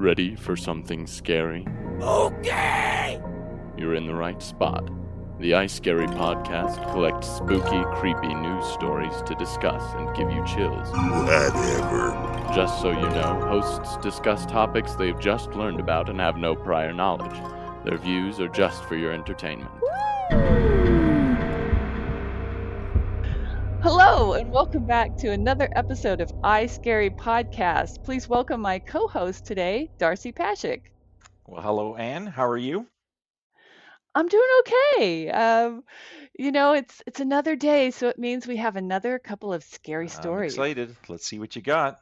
Ready for something scary? Okay! You're in the right spot. The iScary podcast collects spooky, creepy news stories to discuss and give you chills. Whatever. Just so you know, hosts discuss topics they've just learned about and have no prior knowledge. Their views are just for your entertainment. And welcome back to another episode of iScary Podcast. Please welcome my co host today, Darcy Pashak. Well, hello, Ann. How are you? I'm doing okay. Um, you know, it's it's another day, so it means we have another couple of scary I'm stories. excited. Let's see what you got.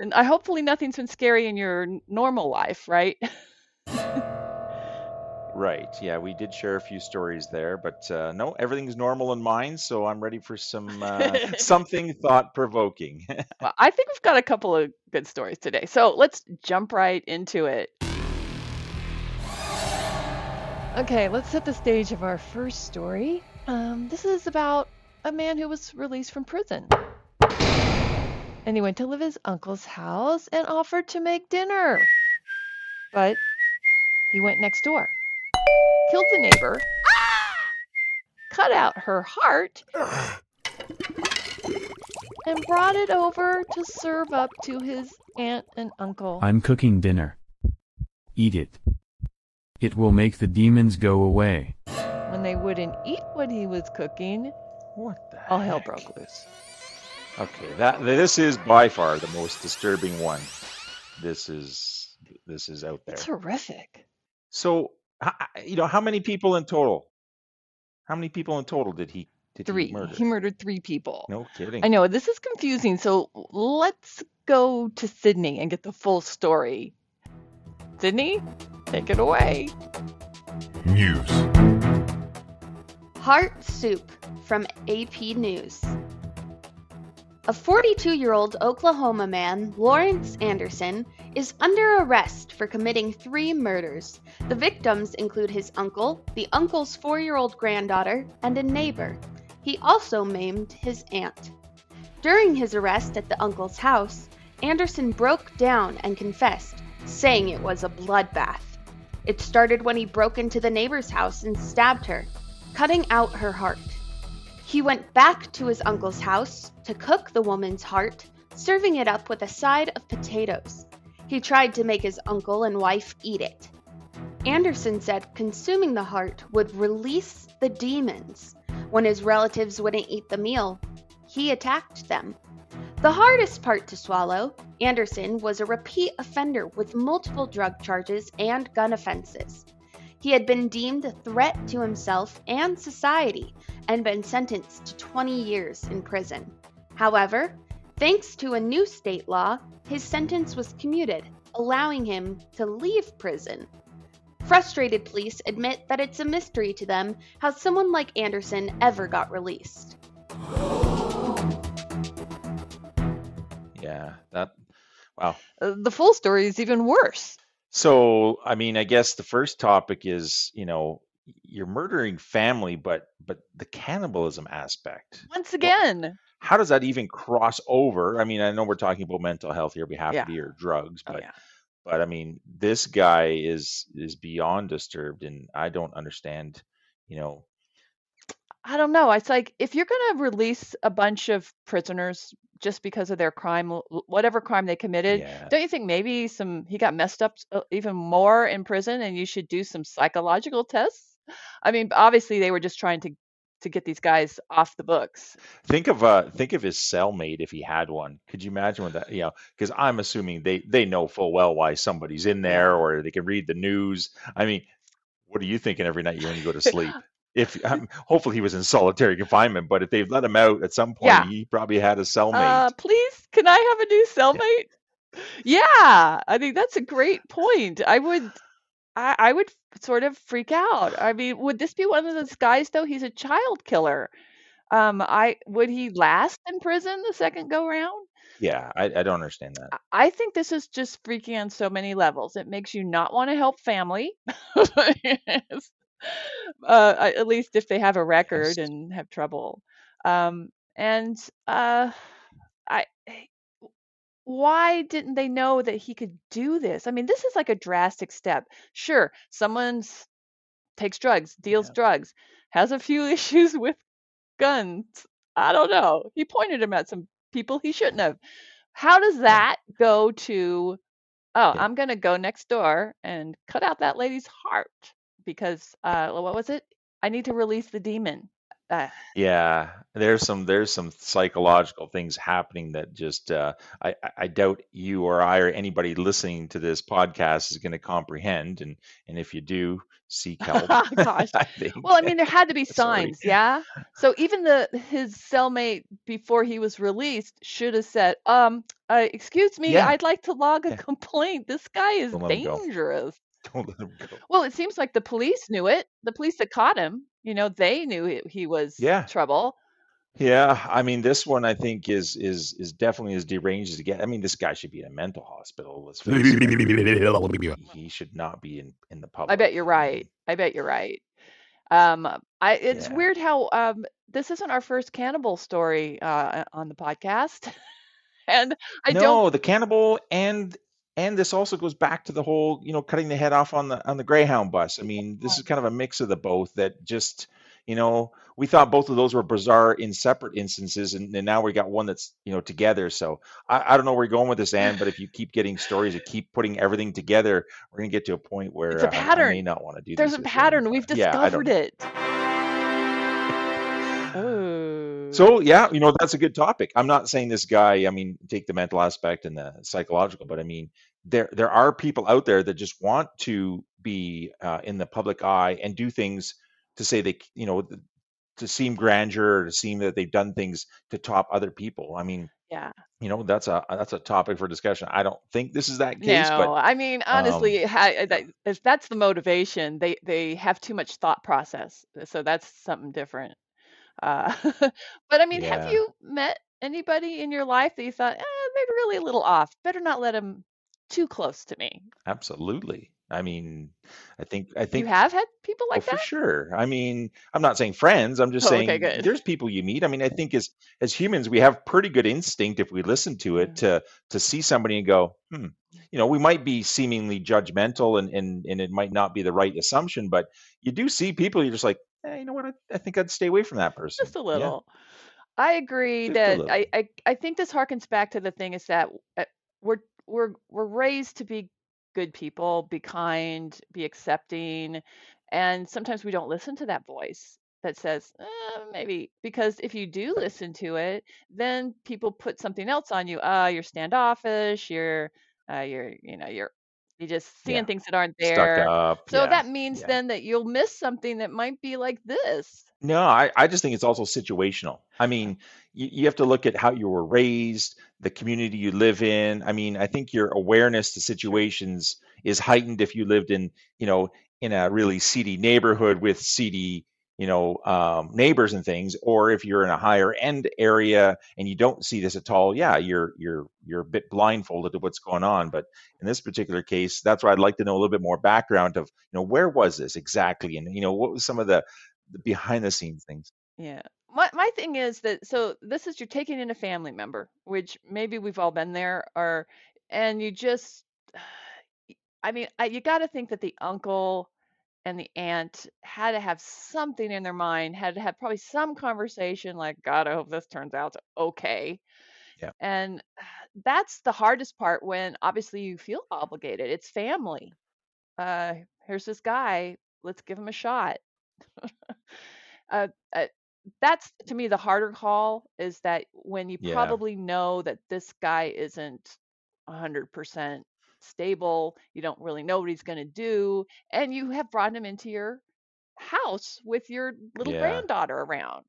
And I hopefully nothing's been scary in your normal life, right? Right. Yeah, we did share a few stories there, but uh, no, everything's normal in mine, so I'm ready for some uh, something thought provoking. Well, I think we've got a couple of good stories today. So let's jump right into it. Okay, let's set the stage of our first story. Um, this is about a man who was released from prison. And he went to live at his uncle's house and offered to make dinner. But he went next door, killed the neighbor, cut out her heart, and brought it over to serve up to his aunt and uncle. I'm cooking dinner. Eat it. It will make the demons go away. When they wouldn't eat what he was cooking, what the all hell heck? broke loose. Okay, that this is by far the most disturbing one. This is this is out there. It's horrific. So, h- h- you know, how many people in total? How many people in total did he did Three. he murder? He murdered three people. No kidding. I know this is confusing, so let's go to Sydney and get the full story. Sydney, take it away. News. Heart Soup from AP News. A 42 year old Oklahoma man, Lawrence Anderson, is under arrest for committing three murders. The victims include his uncle, the uncle's four year old granddaughter, and a neighbor. He also maimed his aunt. During his arrest at the uncle's house, Anderson broke down and confessed, saying it was a bloodbath. It started when he broke into the neighbor's house and stabbed her, cutting out her heart. He went back to his uncle's house to cook the woman's heart, serving it up with a side of potatoes. He tried to make his uncle and wife eat it. Anderson said consuming the heart would release the demons. When his relatives wouldn't eat the meal, he attacked them. The hardest part to swallow, Anderson was a repeat offender with multiple drug charges and gun offenses. He had been deemed a threat to himself and society and been sentenced to 20 years in prison. However, thanks to a new state law, his sentence was commuted, allowing him to leave prison. Frustrated police admit that it's a mystery to them how someone like Anderson ever got released. yeah, that wow. Uh, the full story is even worse. So, I mean, I guess the first topic is, you know, you're murdering family, but but the cannibalism aspect. Once again. How does that even cross over? I mean, I know we're talking about mental health here. We have Yeah. to be or drugs, Oh, but yeah. but I mean, this guy is is beyond disturbed, and I don't understand. You know, I don't know. It's like if you're going to release a bunch of prisoners just because of their crime, whatever crime they committed, yeah, don't you think maybe some he got messed up uh, even more in prison and you should do some psychological tests? I mean, obviously they were just trying to to get these guys off the books. think of uh think of his cellmate if he had one. Could you imagine what that? You know, because I'm assuming they they know full well why somebody's in there, or they can read the news. I mean, what are you thinking every night you when you go to sleep? If um, hopefully he was in solitary confinement, but if they've let him out at some point, Yeah. he probably had a cellmate. Uh, please, can I have a new cellmate? Yeah, I think that's a great point. I would, I, I would sort of freak out. I mean, would this be one of those guys though? He's a child killer. Um, I would he last in prison the second go round? yeah, I, I don't understand that. I- I think this is just freaky on so many levels. It makes you not want to help family. Yes. Uh, at least if they have a record and have trouble. Um, and uh, I why didn't they know that he could do this? I mean, this is like a drastic step. Sure, someone's takes drugs, deals Yeah. drugs, has a few issues with guns. I don't know. He pointed him at some people he shouldn't have. How does that go to, oh, Yeah. I'm going to go next door and cut out that lady's heart because, uh, what was it? I need to release the demon. Uh, Yeah, there's some there's some psychological things happening that just uh, I I doubt you or I or anybody listening to this podcast is going to comprehend, and and if you do, seek help. gosh. I. Well, I mean, there had to be signs, yeah. So even the his cellmate before he was released should have said, "Um, uh, excuse me, Yeah. I'd like to log a Yeah. complaint. This guy is Don't let him go. dangerous." Don't let him go. Well, it seems like the police knew it. The police that caught him, you know, they knew he, he was Yeah. trouble. Yeah, I mean, this one I think is is is definitely as deranged as it gets. I mean, this guy should be in a mental hospital. Let's face it. He should not be in in the public. I bet you're right. I bet you're right. Um, I it's Yeah. weird how um this isn't our first cannibal story uh on the podcast. And I don't No, the cannibal and and this also goes back to the whole, you know, cutting the head off on the on the Greyhound bus. I mean, this is kind of a mix of the both that just, you know, we thought both of those were bizarre in separate instances, and, and now we got one that's, you know, together. So I, I don't know where you're going with this, Ann, but if you keep getting stories, you keep putting everything together, we're gonna get to a point where it's a uh, I, may not want to do that There's a pattern. anymore. We've Yeah, discovered know. it. So yeah, you know that's a good topic. I'm not saying this guy. I mean, take the mental aspect and the psychological, but I mean, there there are people out there that just want to be uh, in the public eye and do things to say they, you know, to seem grandeur, or to seem that they've done things to top other people. I mean, Yeah. you know, that's a that's a topic for discussion. I don't think this is that case, No, but I mean, um, honestly, that, if that's the motivation, they they have too much thought process. So that's something different. Uh, but I mean, have you met anybody in your life that you thought, eh, they're really a little off? Better not let them too close to me. absolutely. I mean, I think I think You have had people Oh, like for that? sure. I mean, I'm not saying friends. I'm just Oh, saying good. there's people you meet. I mean, I think as as humans, we have pretty good instinct if we listen to it Yeah. to to see somebody and go, hmm. You know, we might be seemingly judgmental and and and it might not be the right assumption, but you do see people. You're just like, eh, you know what? I, I think I'd stay away from that person. Just a Yeah, little. I agree just that. I, I I think this harkens back to the thing is that uh, we're we're we're raised to be good people, be kind, be accepting, and sometimes we don't listen to that voice that says eh, maybe because if you do listen to it, then people put something else on you. Uh, you're standoffish. You're uh, you're you know you're you're just seeing Yeah. things that aren't there. up. So Yeah. that means Yeah. then that you'll miss something that might be like this. No, I, I just think it's also situational. I mean, you, you have to look at how you were raised, the community you live in. I mean, I think your awareness to situations is heightened if you lived in, you know, in a really seedy neighborhood with seedy, you know, um, neighbors and things, or if you're in a higher end area and you don't see this at all, yeah, you're you're you're a bit blindfolded to what's going on. But in this particular case, that's why I'd like to know a little bit more background of, you know, where was this exactly, and you know, what was some of the the behind the scenes things. Yeah. My my thing is that so this is you're taking in a family member, which maybe we've all been there, or and you just, I mean, I, you got to think that the uncle and the aunt had to have something in their mind, had to have probably some conversation like, God, I hope this turns out okay. Yeah. And that's the hardest part when obviously you feel obligated. It's family. Uh, here's this guy. Let's give him a shot. uh, uh, that's to me the harder call is that when you Yeah. probably know that this guy isn't 100% stable, you don't really know what he's going to do, and you have brought him into your house with your little Yeah. granddaughter around.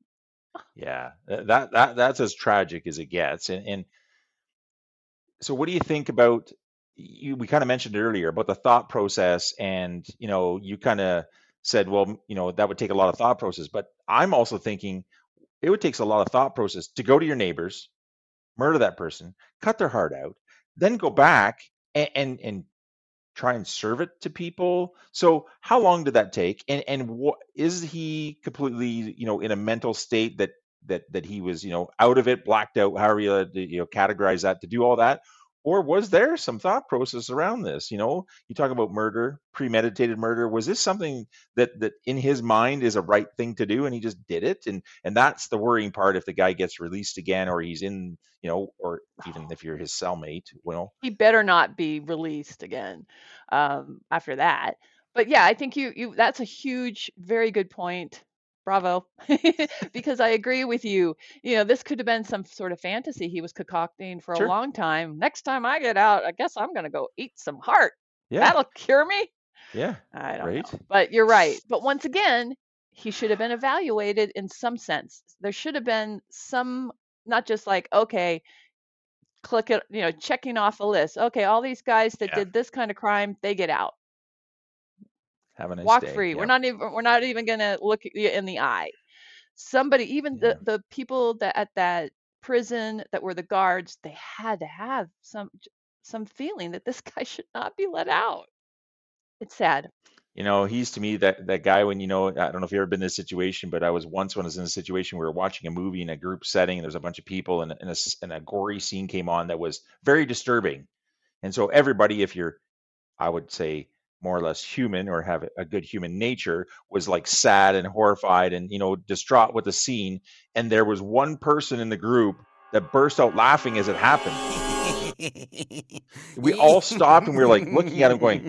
Yeah. That that that's as tragic as it gets. And and so what do you think about you we kind of mentioned earlier about the thought process and you know you kind of said well you know that would take a lot of thought process but i'm also thinking it would take a lot of thought process to go to your neighbors murder that person cut their heart out then go back and and, and try and serve it to people. So how long did that take? And and what is he completely you know in a mental state that that that he was you know out of it blacked out however you, you know categorize that to do all that or was there some thought process around this? You know, you talk about murder, premeditated murder. Was this something that that in his mind is a right thing to do, and he just did it? And and that's the worrying part. If the guy gets released again, or he's in, you know, or even if you're his cellmate, well, he better not be released again um, after that. But yeah, I think you you that's a huge, very good point. Bravo, because I agree with you. You know, this could have been some sort of fantasy he was concocting for Sure. a long time. Next time I get out, I guess I'm gonna go eat some heart. yeah, That'll cure me. yeah, I don't Right. know. But you're right. But once again, he should have been evaluated in some sense. There should have been some, not just like, okay, click it, you know, checking off a list. Okay, all these guys that Yeah. did this kind of crime, they get out. Have a nice Walk day. free. We're not even we're not even gonna look you in the eye. Somebody, even Yeah. the the people that at that prison that were the guards, they had to have some some feeling that this guy should not be let out. It's sad. You know, he's to me that that guy when you know, I don't know if you've ever been in this situation, but I was once when I was in a situation where we were watching a movie in a group setting, and there a bunch of people, and, and, a, and a gory scene came on that was very disturbing. And so everybody, if you're, I would say, more or less human or have a- good human nature, was like sad and horrified and you know distraught with the scene. And there was one person in the group that burst out laughing as it happened. We all stopped and we were like looking at him going,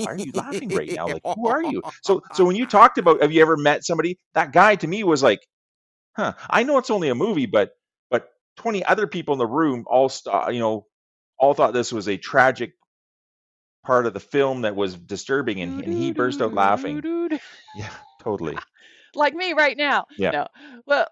why are you laughing right now? Like, who are you? So, so when you talked about, have you ever met somebody? That guy to me was like, huh. I know it's only a movie, but but twenty other people in the room all, st- you know, all thought this was a tragic part of the film that was disturbing, and, and he burst out laughing. Yeah, totally. like me right now. Yeah. No. Well,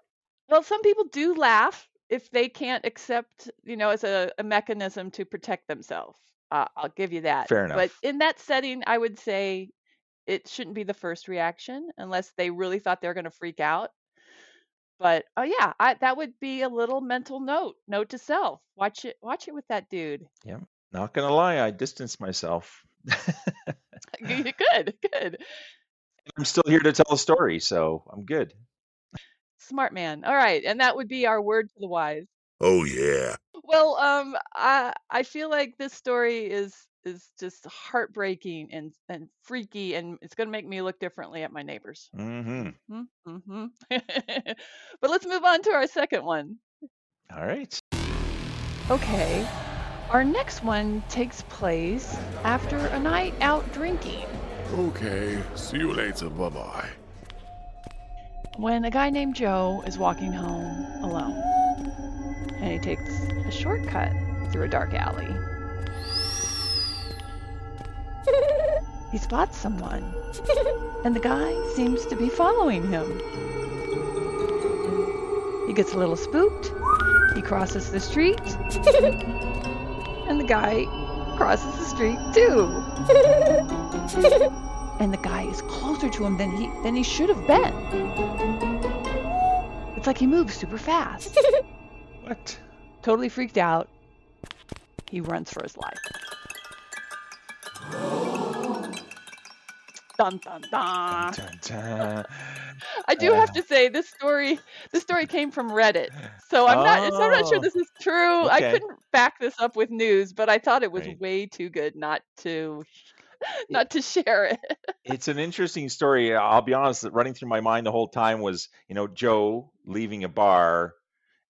well, some people do laugh if they can't accept, you know, as a, a mechanism to protect themselves. Uh, I'll give you that. Fair enough But in that setting, I would say it shouldn't be the first reaction unless they really thought they were going to freak out. But oh yeah, I, that would be a little mental note, note to self. Watch it, watch it with that dude. Not gonna lie, I distanced myself. good, good, I'm still here to tell a story, so I'm good. smart man. All right, and that would be our word to the wise. Oh yeah. Well, um, I I feel like this story is is just heartbreaking and and freaky, and it's gonna make me look differently at my neighbors. Mm-hmm. hmm hmm but let's move on to our second one. All right. Okay, our next one takes place after a night out drinking Okay. See you later. Bye bye. when a guy named Joe is walking home alone, and he takes a shortcut through a dark alley. He spots someone, and the guy seems to be following him. He gets a little spooked. He crosses the street, the guy crosses the street too. And the guy is closer to him than he than he should have been. It's like he moves super fast. What? Totally freaked out. He runs for his life. Dun dun dun. Dun, dun. I do have Uh. to say this story this story came from Reddit. So I'm not so I'm not sure Oh. this is true. I couldn't back this up with news, but I thought it was Right. way too good not to not to share it. It's an interesting story. Uh, I'll be honest, that running through my mind the whole time was, you know, Joe leaving a bar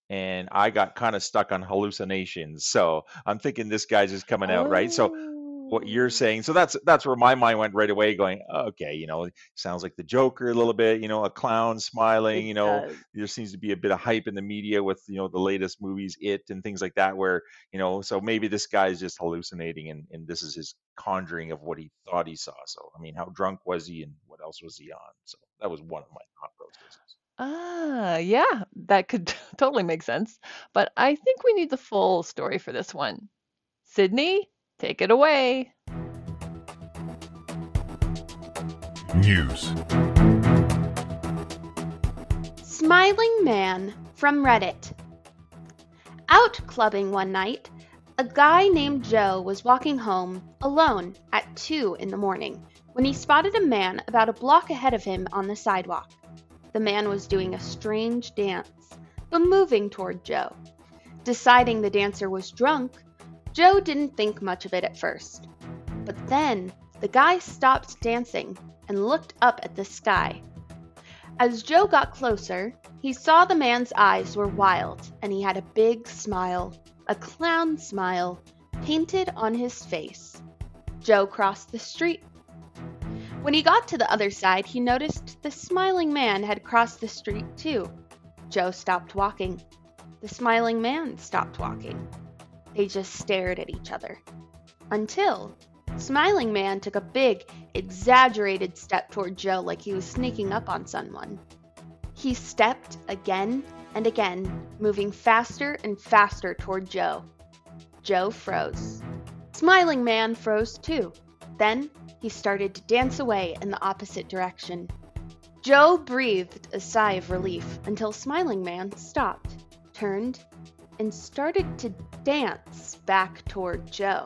and I got kind of stuck on hallucinations. So I'm thinking this guy's just coming out, right? So what you're saying, so that's that's where my mind went right away, going, okay, you know, sounds like the Joker a little bit, you know, a clown smiling, It you know, does. there seems to be a bit of hype in the media with you know the latest movies it and things like that where you know so maybe this guy is just hallucinating and, and this is his conjuring of what he thought he saw so i mean how drunk was he and what else was he on so that was one of my thought processes Ah, yeah, that could totally make sense. But I think we need the full story for this one. Sydney, take it away. News. Smiling Man from Reddit. Out clubbing one night, a guy named Joe was walking home alone at 2 in the morning when he spotted a man about a block ahead of him on the sidewalk. The man was doing a strange dance, but moving toward Joe. Deciding the dancer was drunk, Joe didn't think much of it at first. But then the guy stopped dancing and looked up at the sky. As Joe got closer, he saw the man's eyes were wild and he had a big smile, a clown smile, painted on his face. Joe crossed the street. When he got to the other side, he noticed the smiling man had crossed the street too. Joe stopped walking. The smiling man stopped walking. They just stared at each other. Until Smiling Man took a big, exaggerated step toward Joe like he was sneaking up on someone. He stepped again and again, moving faster and faster toward Joe. Joe froze. Smiling Man froze too. Then he started to dance away in the opposite direction. Joe breathed a sigh of relief until Smiling Man stopped, turned, and started to dance back toward Joe.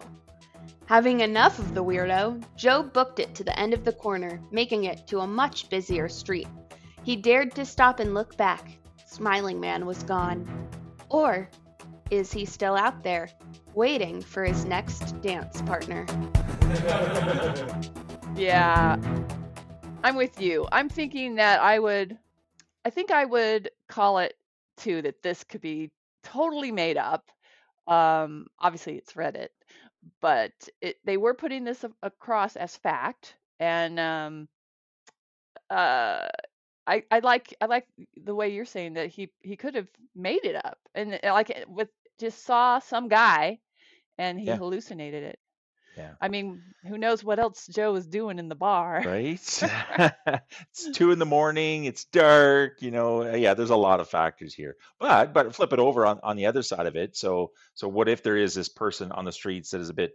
Having enough of the weirdo, Joe booked it to the end of the corner, making it to a much busier street. He dared to stop and look back. Smiling Man was gone. Or is he still out there, waiting for his next dance partner? Yeah, I'm with you. I'm thinking that I would, I think I would call it too that this could be totally made up. Um, obviously, it's Reddit, but it, they were putting this a- across as fact, and um, uh, I I like I like the way you're saying that he he could have made it up, and like with just saw some guy, and he Yeah. hallucinated it. Yeah. I mean, who knows what else Joe was doing in the bar? Right? it's two in the morning. It's dark. You know, uh, yeah. There's a lot of factors here. But but flip it over on, on the other side of it. So so what if there is this person on the streets that is a bit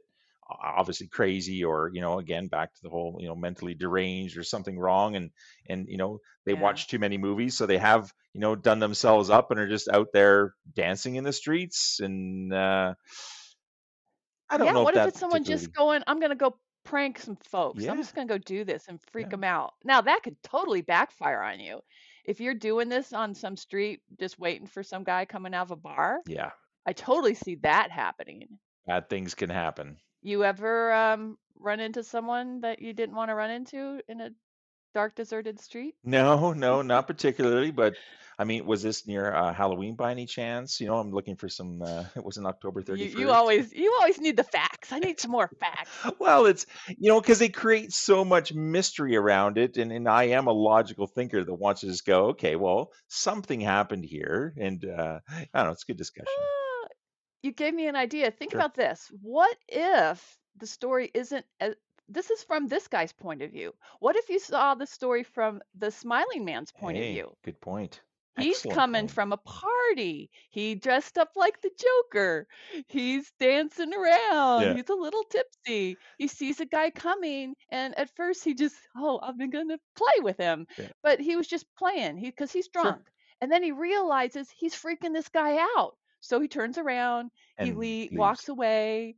obviously crazy, or you know, again back to the whole you know mentally deranged or something wrong, and and you know they Yeah. watch too many movies, so they have you know done themselves up and are just out there dancing in the streets and. uh I don't yeah, know what if if it's someone just going, I'm going to go prank some folks. Yeah. I'm just going to go do this and freak Yeah. them out. Now, that could totally backfire on you. If you're doing this on some street, just waiting for some guy coming out of a bar, Yeah, I totally see that happening. bad things can happen. You ever um, run into someone that you didn't want to run into in a dark, deserted street? No, no, not particularly. But I mean, was this near uh, Halloween by any chance? You know, I'm looking for some. Uh, it was in October You, 31st. you always you always need the facts. I need some more facts. Well, it's you know because they create so much mystery around it, and and I am a logical thinker that wants to just go, okay, well, something happened here, and uh, I don't know, it's a good discussion. Ah, you gave me an idea. Think Sure. about this. What if the story isn't as, this is from this guy's point of view. What if you saw the story from the smiling man's point of view? good point. He's Excellent coming point. from a party. He dressed up like the Joker. He's dancing around. Yeah. He's a little tipsy. He sees a guy coming, and at first he just, oh, I'm gonna play with him. Yeah. But he was just playing. He because he's Sure. drunk, and then he realizes he's freaking this guy out. So he turns around. he le- walks away,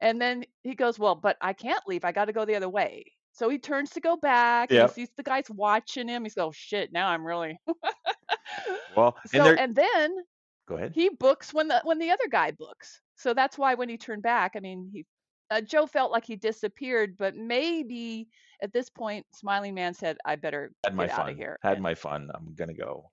and then he goes, well, but I can't leave. I got to go the other way. So he turns to go back. Yep. He sees the guy's watching him. He's oh shit, now I'm really. Well, and so and then go ahead. he books when the when the other guy books. So that's why when he turned back, I mean, he uh, Joe felt like he disappeared, but maybe at this point, Smiling Man said, "I better Had my get out fun. of here." Had And my fun. I'm gonna go.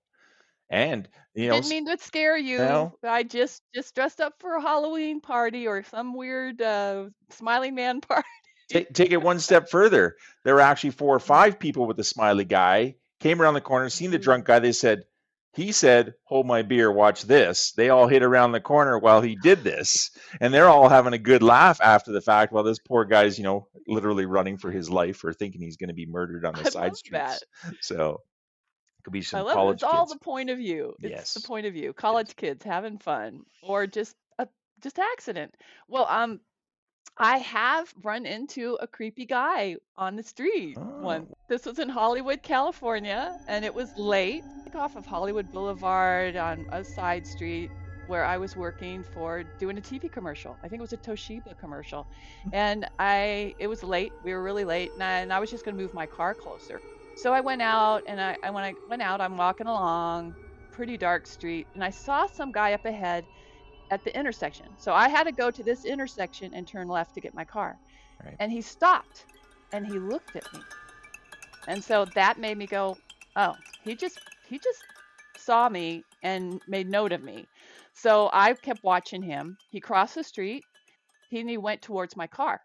And you know, didn't mean to scare you. No. I just just dressed up for a Halloween party or some weird uh, Smiling Man party. take, take it one step further. There were actually four or five people with the smiley guy came around the corner, seen the Mhm. drunk guy. They said, he said, "Hold my beer, watch this." They all hid around the corner while he did this, and they're all having a good laugh after the fact. While this poor guy's, you know, literally running for his life or thinking he's going to be murdered on the I side streets. that. So could be I some love it. college It's all the point of view. It's the point of view. College kids having fun or just a just accident. Well, um, I have run into a creepy guy on the street once. This was in Hollywood, California, and it was late. Off of Hollywood Boulevard on a side street where I was working for doing a TV commercial. I think it was a Toshiba commercial. And I it was late. We were really late and I, and I was just going to move my car closer. So I went out and I, and when I went out, I'm walking along pretty dark street and I saw some guy up ahead at the intersection. So I had to go to this intersection and turn left to get my car. Right. And he stopped and he looked at me. And so that made me go, "Oh, he just he just saw me and made note of me." So I kept watching him. He crossed the street. He and he went towards my car.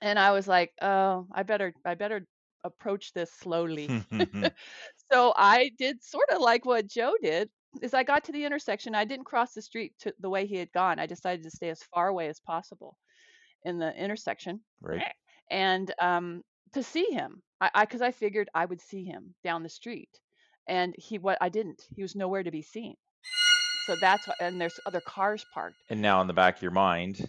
And I was like, "Oh, I better I better approach this slowly." so I did sort of like what Joe did. Is I got to the intersection. I didn't cross the street to the way he had gone. I decided to stay as far away as possible in the intersection right. and um, to see him. I I because I figured I would see him down the street, and he what I didn't. He was nowhere to be seen. So that's why, and there's other cars parked. And now in the back of your mind,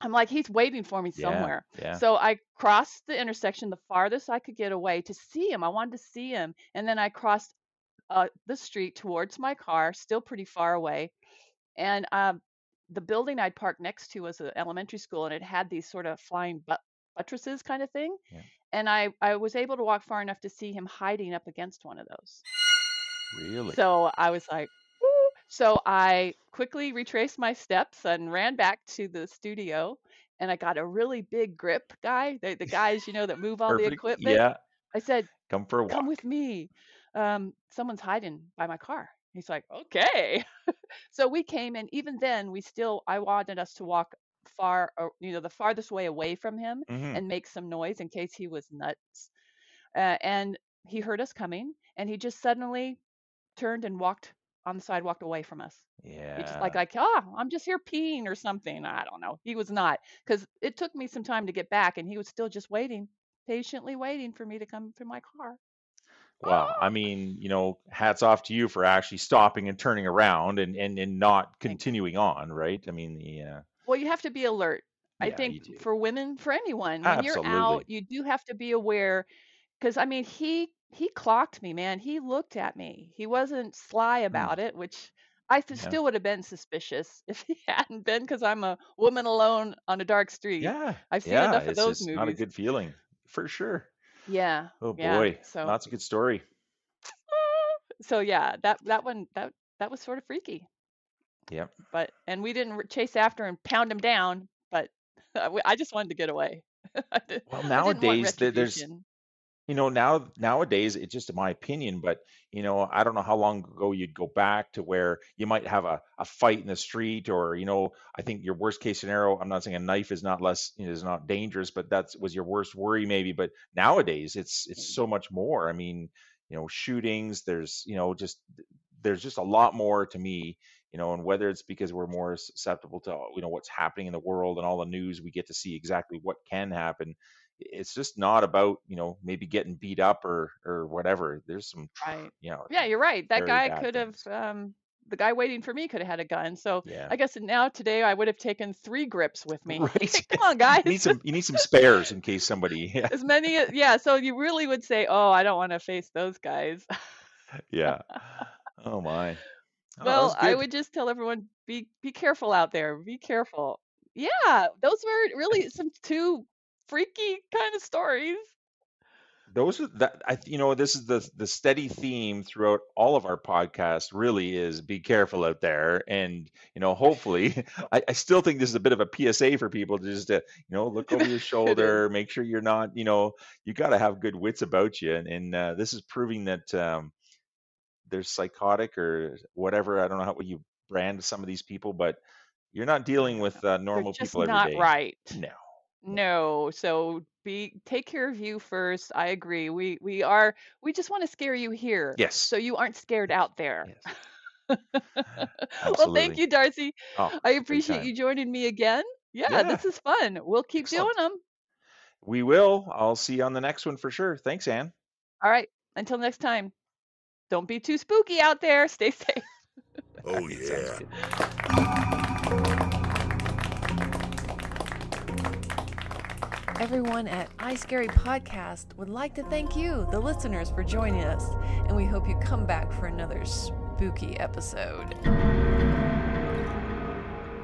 I'm like, he's waiting for me yeah, somewhere. yeah. So I crossed the intersection the farthest I could get away to see him. I wanted to see him, and then I crossed uh, the street towards my car, still pretty far away. And um, the building I'd parked next to was an elementary school, and it had these sort of flying but- buttresses kind of thing. Yeah. And I I was able to walk far enough to see him hiding up against one of those. really? So I was like! So I quickly retraced my steps and ran back to the studio. And I got a really big grip guy, the, the guys, you know, that move all the equipment. Yeah. I said, Come for a walk. come with me. Um, someone's hiding by my car. He's like, okay. so we came, and even then, we still, I wanted us to walk far, or, you know, the farthest way away from him Mhm. and make some noise in case he was nuts. Uh, and he heard us coming, and he just suddenly turned and walked on the sidewalk away from us. Yeah. He just like like, oh, I'm just here peeing or something. I don't know. He was not, because it took me some time to get back, and he was still just waiting, patiently waiting for me to come to my car. Wow. I mean, you know, hats off to you for actually stopping and turning around and and, and not continuing on, right? I mean, the uh, Well, you have to be alert. I yeah, you think for women, for anyone, when you're out, you do have to be aware. Because I mean, he he clocked me, man. He looked at me. He wasn't sly Hmm. about it, which I th- Yeah. still would have been suspicious if he hadn't been. Because I'm a woman alone on a dark street. Yeah. I've seen Yeah. enough of those movies. not a good feeling for sure. Yeah, Oh yeah. boy. So That's a good story. so yeah, that that one that that was sort of freaky. Yep. But and we didn't chase after and pound him down. But I just wanted to get away. Well, I didn't want nowadays there's. You know now nowadays it's just my opinion but you know i don't know how long ago you'd go back to where you might have a, a fight in the street or you know i think your worst case scenario i'm not saying a knife is not less is not dangerous but that was your worst worry maybe but nowadays it's it's so much more. I mean you know shootings there's you know just there's just a lot more to me you know and whether it's because we're more susceptible to you know what's happening in the world and all the news we get to see exactly what can happen it's just not about you know maybe getting beat up or or whatever there's some Right. you know Yeah, you're right. That guy could have um the guy waiting for me could have had a gun. So yeah I guess now today I would have taken three grips with me. right Come on, guys. you need some you need some spares in case somebody yeah as many yeah, so you really would say, "Oh, I don't want to face those guys." yeah oh my oh, well, I would just tell everyone be be careful out there. Be careful. Yeah, those were really some two freaky kind of stories. those are that I you know this is the the steady theme throughout all of our podcasts really is be careful out there and you know hopefully I, I still think this is a bit of a PSA for people to just to you know look over your shoulder make sure you're not you know you got to have good wits about you and, and uh, this is proving that um, they're psychotic or whatever I don't know how you brand some of these people but you're not dealing with uh, normal people not every day right. no No, so be take care of you first. I agree. We we are we just want to scare you here yes so you aren't scared out there. yes Well, absolutely thank you, Darcy. oh I appreciate you joining me again. Yeah, yeah this is fun. We'll keep excellent doing them. We will. I'll see you on the next one for sure. Thanks, Ann. All right. Until next time. Don't be too spooky out there. Stay safe. Oh, Sounds yeah. good. Everyone at iScary Podcast would like to thank you, the listeners, for joining us, and we hope you come back for another spooky episode.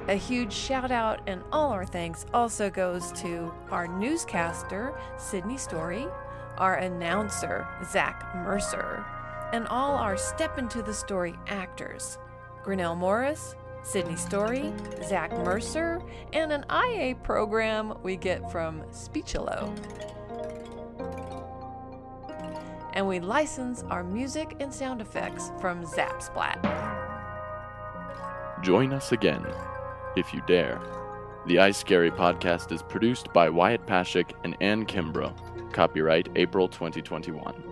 A huge shout out and all our thanks also goes to our newscaster, Sydney Story, our announcer, Zach Mercer, and all our Step Into the Story actors, Grinnell Morris, Sydney Story, Zach Mercer, and an IA program we get from Speechelo. And we license our music and sound effects from Zapsplat. Join us again, if you dare. The iScary podcast is produced by Wyatt Pashak and Ann Kimbrough. Copyright April 2021.